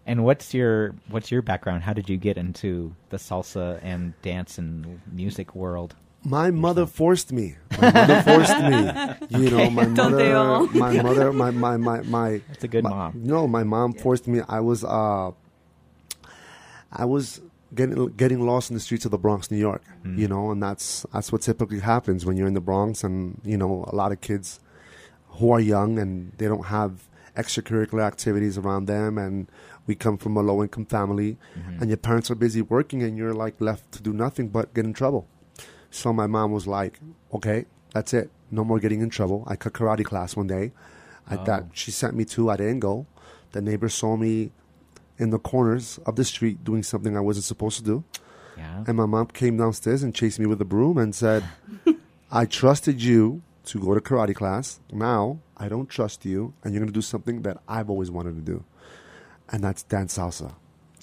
And what's your what's your background? How did you get into the salsa and dance and music world? My mother forced me. My mother forced me. You know, my Don't they mother, all? my mother, my my my my. That's a good my- mom. No, my mom forced me. I was uh, I was getting getting lost in the streets of the Bronx, New York. Mm. You know, and that's that's what typically happens when you're in the Bronx, and you know, a lot of kids who are young and they don't have extracurricular activities around them, and we come from a low income family, Mm-hmm. and your parents are busy working, and you're like left to do nothing but get in trouble. So my mom was like, "Okay, that's it. No more getting in trouble." I cut karate class one day. I Oh. that she sent me to. I didn't go. The neighbor saw me in the corners of the street doing something I wasn't supposed to do, Yeah. and my mom came downstairs and chased me with a broom and said, "I trusted you to go to karate class. Now I don't trust you, and you're going to do something that I've always wanted to do, and that's dance salsa."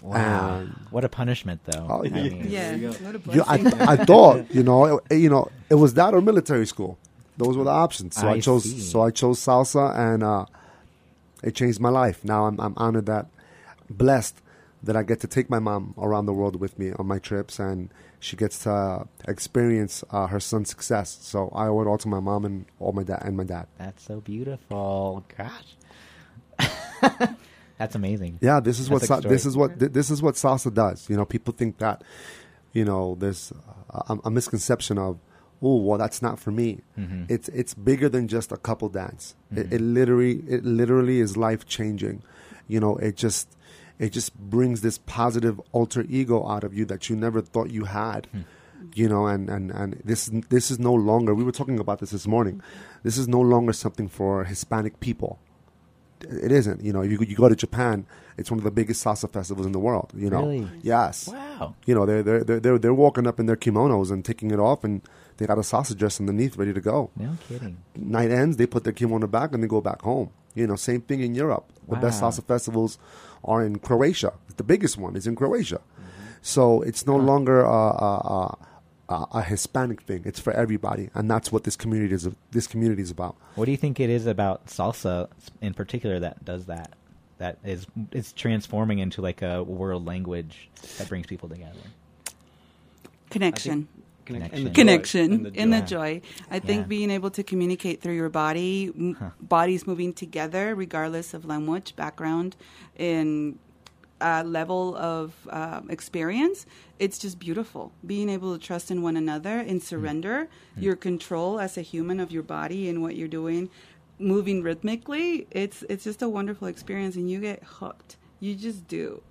Wow. And what a punishment, though. Oh, I yeah. mean, Yeah, you what a you, I. I thought, you know, it, you know, it was that or military school. Those were the options. So I, I chose. see. So I chose salsa, and uh, it changed my life. Now I'm, I'm honored that, blessed that I get to take my mom around the world with me on my trips, and she gets to experience uh, her son's success. So I owe it all to my mom and all my dad and my dad. That's so beautiful. Gosh. That's amazing. Yeah, this is what That's sa- this is what th- this is what salsa does. You know, people think that, you know, there's a, a misconception of, oh, well, that's not for me. Mm-hmm. It's it's bigger than just a couple dance. It, it literally it literally is life changing. You know, it just it just brings this positive alter ego out of you that you never thought you had. Hmm. You know, and, and, and this this is no longer. We were talking about this this morning. This is no longer something for Hispanic people it isn't. You know, you you go to Japan, it's one of the biggest salsa festivals in the world. You know, Really? yes. Wow. You know, they're they're they're they're, they're walking up in their kimonos and taking it off, and they got a salsa dress underneath, ready to go. No kidding. Night ends, they put their kimono back and they go back home. You know, same thing in Europe. The best salsa festivals are in Croatia. The biggest one is in Croatia. So it's no longer a, a, a, a Hispanic thing. It's for everybody, and that's what this community is. This community is about. What do you think it is about salsa in particular that does that? That is it's transforming into like a world language that brings people together. Connection. Connection. And the joy. connection And the in the joy. joy. I think Yeah. being able to communicate through your body, m- Huh. bodies moving together, regardless of language, background, and uh, level of um, experience, it's just beautiful. Being able to trust in one another and surrender your control as a human of your body and what you're doing, moving rhythmically. It's it's just a wonderful experience, and you get hooked. You just do.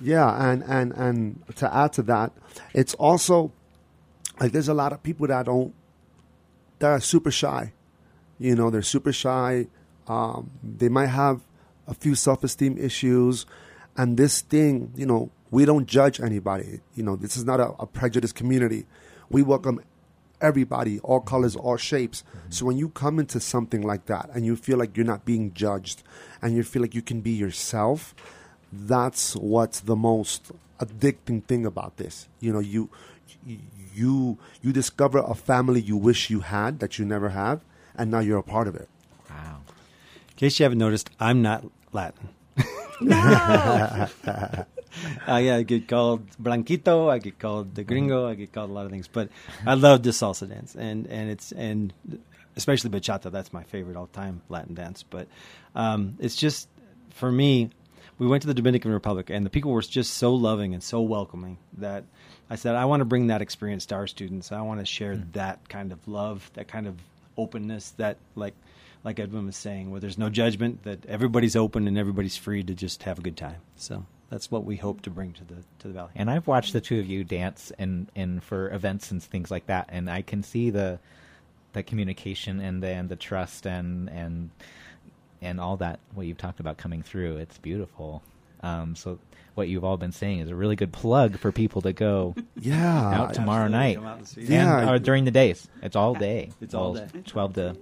Yeah, and and and to add to that, it's also like there's a lot of people that don't that are super shy. You know, they're super shy. Um, they might have a few self-esteem issues, and this thing, you know, we don't judge anybody. You know, this is not a, a prejudiced community. We welcome everybody, all colors, all shapes. So when you come into something like that and you feel like you're not being judged and you feel like you can be yourself, that's what's the most addicting thing about this. You know, you you you discover a family you wish you had that you never have, and now you're a part of it. Wow. In case you haven't noticed, I'm not Latin. No. Uh, yeah, I get called Blanquito. I get called the Gringo. I get called a lot of things, but I love the salsa dance, and and it's and especially bachata. That's my favorite all time Latin dance. But um, it's just for me. We went to the Dominican Republic, and the people were just so loving and so welcoming that I said, I want to bring that experience to our students. I want to share hmm. that kind of love, that kind of openness, that like like Edwin was saying, where there's no judgment, that everybody's open and everybody's free to just have a good time. So that's what we hope to bring to the to the valley. And I've watched the two of you dance and and for events and things like that, and I can see the the communication and then the trust and and and all that what you've talked about coming through. It's beautiful. Um, so what you've all been saying is a really good plug for people to go Yeah, out tomorrow absolutely. night out and. Yeah. and, or during the days. It's all day. It's all Well, day. Twelve to, to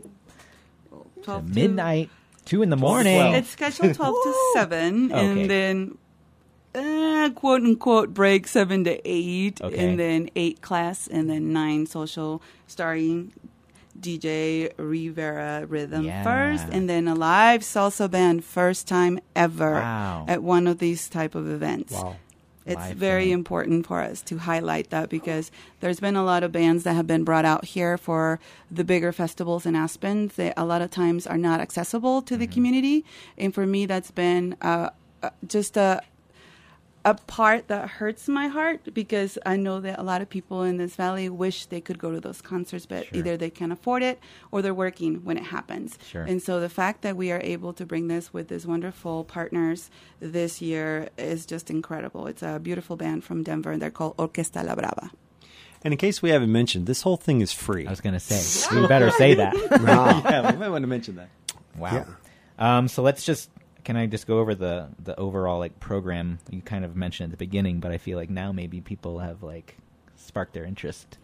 12 to- midnight, two in the morning. It's scheduled 12 to 7, Okay. and then uh, quote unquote break 7 to 8, Okay. and then 8 class, and then 9 social, starring DJ Rivera Rhythm Yeah. first, and then a live salsa band first time ever Wow. at one of these type of events. Wow. It's Live very band. important for us to highlight that because there's been a lot of bands that have been brought out here for the bigger festivals in Aspen that a lot of times are not accessible to Mm-hmm. the community. And for me, that's been uh, uh, just a a part that hurts my heart because I know that a lot of people in this valley wish they could go to those concerts, but Sure. either they can't afford it or they're working when it happens. Sure. And so the fact that we are able to bring this with these wonderful partners this year is just incredible. It's a beautiful band from Denver, and they're called Orquesta La Brava. And in case we haven't mentioned, this whole thing is free. I was going to say, we better say that. yeah, we might want to mention that. Wow. Um, so let's just can I just go over the the overall like program you kind of mentioned at the beginning, but I feel like now maybe people have like sparked their interest.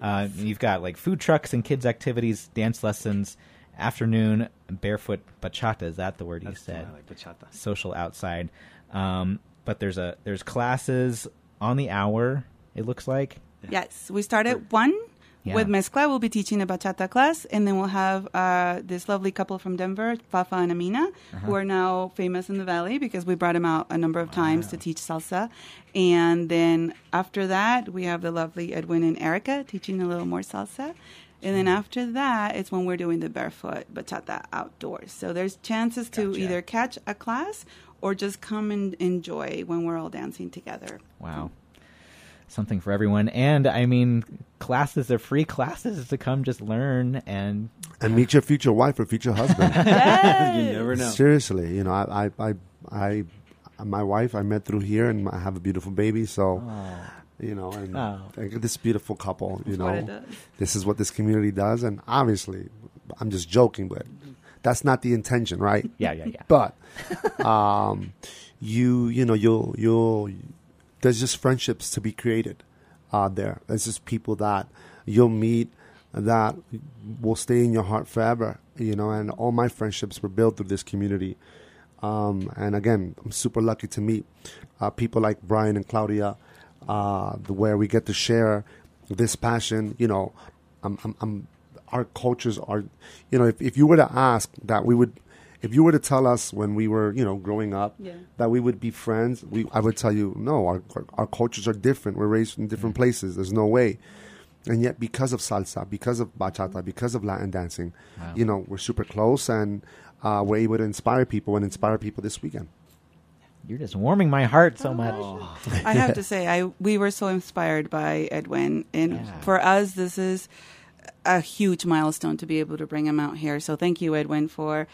Uh, you've got like food trucks and kids activities, dance lessons, afternoon barefoot bachata. Is that the word you That's the said? I like bachata. Social outside. Um, but there's a there's classes on the hour. It looks like. Yes, we start at one Yeah. with Mezcla. We'll be teaching a bachata class, and then we'll have uh, this lovely couple from Denver, Fafa and Amina, who are now famous in the Valley because we brought them out a number of times to teach salsa. And then after that, we have the lovely Edwin and Erica teaching a little more salsa. And then after that, it's when we're doing the barefoot bachata outdoors. So there's chances to either catch a class or just come and enjoy when we're all dancing together. Wow. Something for everyone. And I mean, classes are free classes to come just learn and and meet your future wife or future husband. you never know. Seriously, you know, I, I, I, I, my wife I met through here, and I have a beautiful baby. So, you know, and Oh. This beautiful couple. You That's know, this is what this community does, and obviously, I'm just joking, but that's not the intention, right? yeah, yeah, yeah. But, um, you, you know, you'll, you'll, there's just friendships to be created out there. There's just people that you'll meet that will stay in your heart forever, you know, and all my friendships were built through this community. Um, and again, I'm super lucky to meet uh, people like Brian and Claudia, uh, where we get to share this passion. You know, I'm, I'm, I'm, our cultures are, you know, if, if you were to ask that, we would, if you were to tell us when we were, you know, growing up, Yeah. that we would be friends, we, I would tell you, no, our, our cultures are different. We're raised in different places. There's no way. And yet, because of salsa, because of bachata, because of Latin dancing, Wow. you know, we're super close and uh, we're able to inspire people and inspire people this weekend. You're just warming my heart so much. I have to say, I we were so inspired by Edwin, and Yeah. for us, this is a huge milestone to be able to bring him out here. So thank you, Edwin, for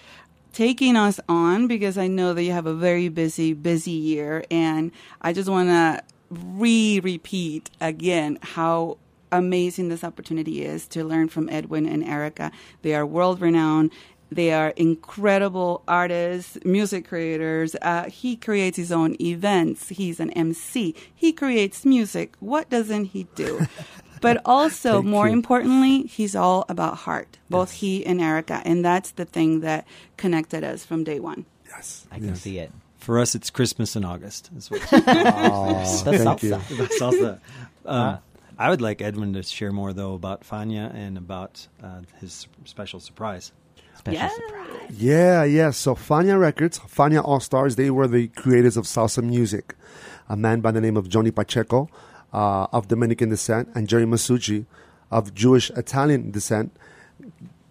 taking us on because I know that you have a very busy, busy year, and I just want to re-repeat again how amazing this opportunity is to learn from Edwin and Erica. They are world renowned. They are incredible artists, music creators. Uh, he creates his own events. He's an MC. He creates music. What doesn't he do? But also, Thank more you. importantly, he's all about heart. Both he and Erica, and that's the thing that connected us from day one. Yes. I can see it. For us, it's Christmas in August. That's what Oh, The thank you. salsa. the salsa. Um. I would like Edwin to share more though about Fania and about uh, his special surprise. Special Yeah. surprise. Yeah, yeah. So Fania Records, Fania All Stars, they were the creators of salsa music. A man by the name of Johnny Pacheco, uh, of Dominican descent, and Jerry Masucci, of Jewish Italian descent,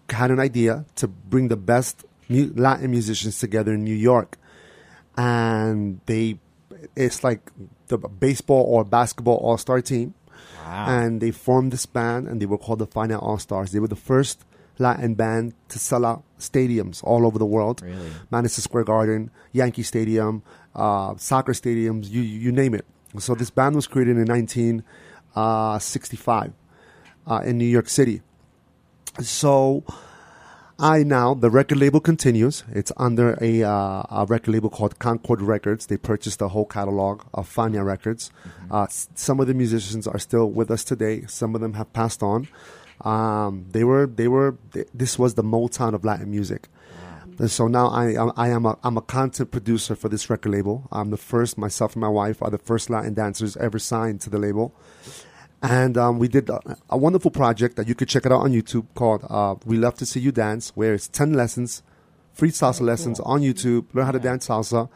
had an idea to bring the best mu- Latin musicians together in New York. And they, it's like the baseball or basketball all star team. Wow. And they formed this band and they were called the Fania All Stars. They were the first Latin band to sell out stadiums all over the world. Really? Madison Square Garden, Yankee Stadium, uh, soccer stadiums, you, you name it. So this band was created in 1965 uh, in New York City. So I now, the record label continues. It's under a, uh, a record label called Concord Records. They purchased the whole catalog of Fania Records. Uh, some of the musicians are still with us today. Some of them have passed on. Um, they were, they were, th- this was the Motown of Latin music. And so now I, am- I am a, I'm a content producer for this record label. I'm the first, myself and my wife are the first Latin dancers ever signed to the label. And um, we did a, a wonderful project that you could check it out on YouTube called uh, We Love to See You Dance, where it's 10 lessons, free salsa lessons on YouTube, learn how to dance salsa.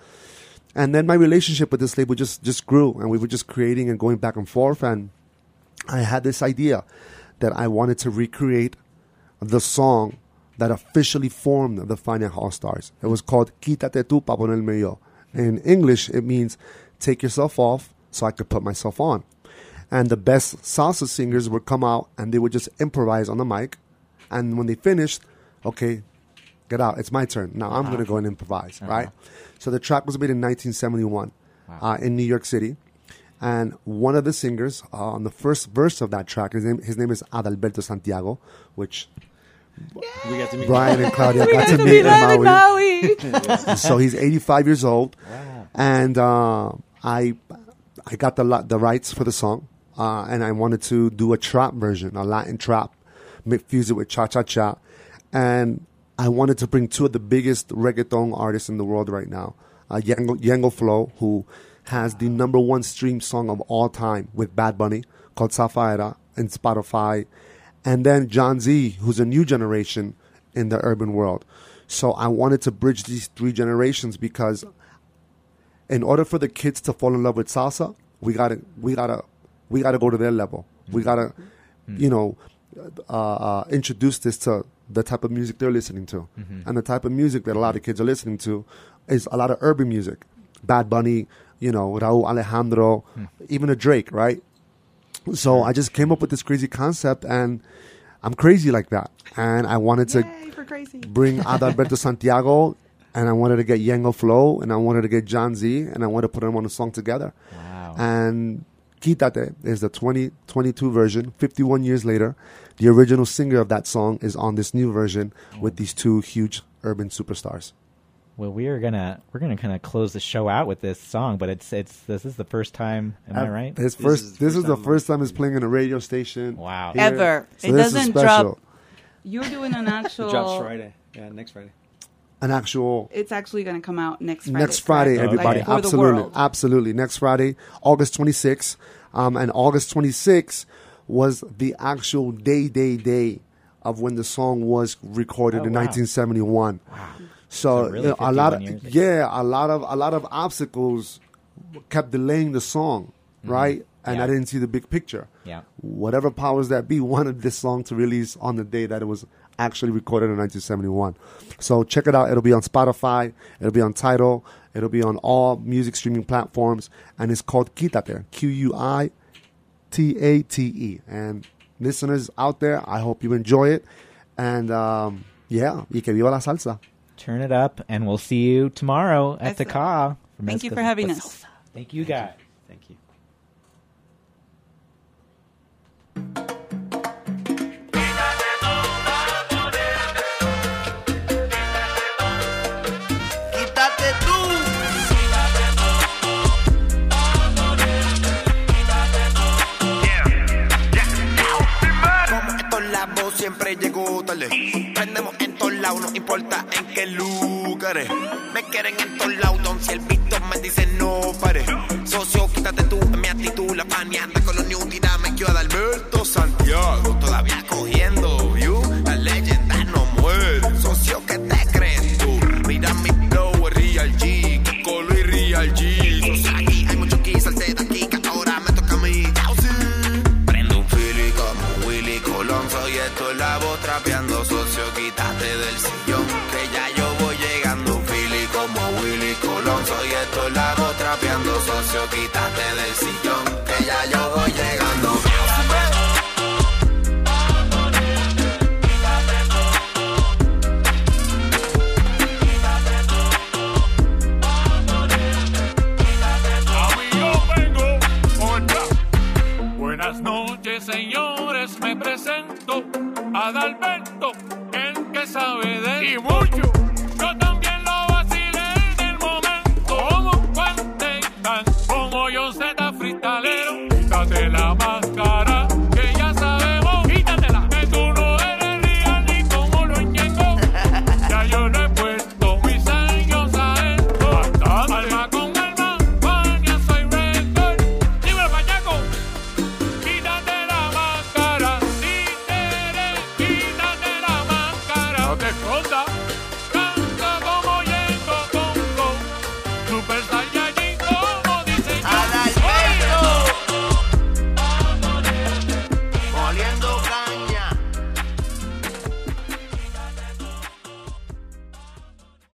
And then my relationship with this label just, just grew, and we were just creating and going back and forth. And I had this idea that I wanted to recreate the song that officially formed the Fania All Stars. It was called Quítate tú pa ponerme yo. In English, it means take yourself off so I could put myself on. And the best salsa singers would come out and they would just improvise on the mic. And when they finished, okay, get out. It's my turn. Now I'm going to go and improvise, right? So the track was made in 1971 uh, in New York City. And one of the singers uh, on the first verse of that track, his name, his name is Adalberto Santiago, which We got to meet Brian and Claudia got to meet in live in Maui. Maui. so he's 85 years old, and uh, I I got the the rights for the song, uh, and I wanted to do a trap version, a Latin trap, mi- fuse it with cha cha cha, and I wanted to bring two of the biggest reggaeton artists in the world right now, uh, Ñengo, Ñengo Flow, who has the number one stream song of all time with Bad Bunny called Safaera in Spotify. And then Jon Z, who's a new generation in the urban world. So I wanted to bridge these three generations because in order for the kids to fall in love with salsa, we gotta we gotta we gotta go to their level. We gotta, you know, uh, uh, introduce this to the type of music they're listening to, and the type of music that a lot of kids are listening to is a lot of urban music, Bad Bunny, you know, Rauw Alejandro, even a Drake, right? So I just came up with this crazy concept, and I'm crazy like that, and I wanted to Yay, for crazy. bring Adalberto Santiago, and I wanted to get Ñengo Flow, and I wanted to get Jon Z, and I wanted to put them on a song together. Wow. And Quítate is the 2022 version, 51 years later. The original singer of that song is on this new version with mm. these two huge urban superstars. Well, we are gonna we're gonna kind of close the show out with this song, but it's it's this is the first time. Am I Uh, right? His This first, is the this first is the time- first time it's playing in a radio station. Wow. here. Ever. So it this doesn't special. drop. You're doing an actual. It drops Friday. Yeah, next Friday. An actual It's actually going to come out next Friday. next Friday, correct? everybody. Like, absolutely, absolutely. Next Friday, August 26th. Um, and August 26th was the actual day, day, day of when the song was recorded Oh, in wow. 1971. So, So really you know, a lot of yeah, a lot of a lot of obstacles kept delaying the song, right? And Mm-hmm. Yeah. I didn't see the big picture. Yeah. Whatever powers that be wanted this song to release on the day that it was actually recorded in 1971. So check it out. It'll be on Spotify. It'll be on Tidal. It'll be on all music streaming platforms, and it's called Quítate. Q U I T A T E. And listeners out there, I hope you enjoy it. And um, yeah, y que viva la salsa. Turn it up, and we'll see you tomorrow at the Eso. Ka. for Thank you for having with us. Salsa. Thank you, guys. Thank you. Siempre tarde. Prendemos en todos lados, no importa en qué lugares. Me quieren en todos lados, don si el visto me dice no pare. Socio, quítate tú, mi actitud, la paneanda con los new me quedo Adalberto Santiago. Todavía cogiendo view,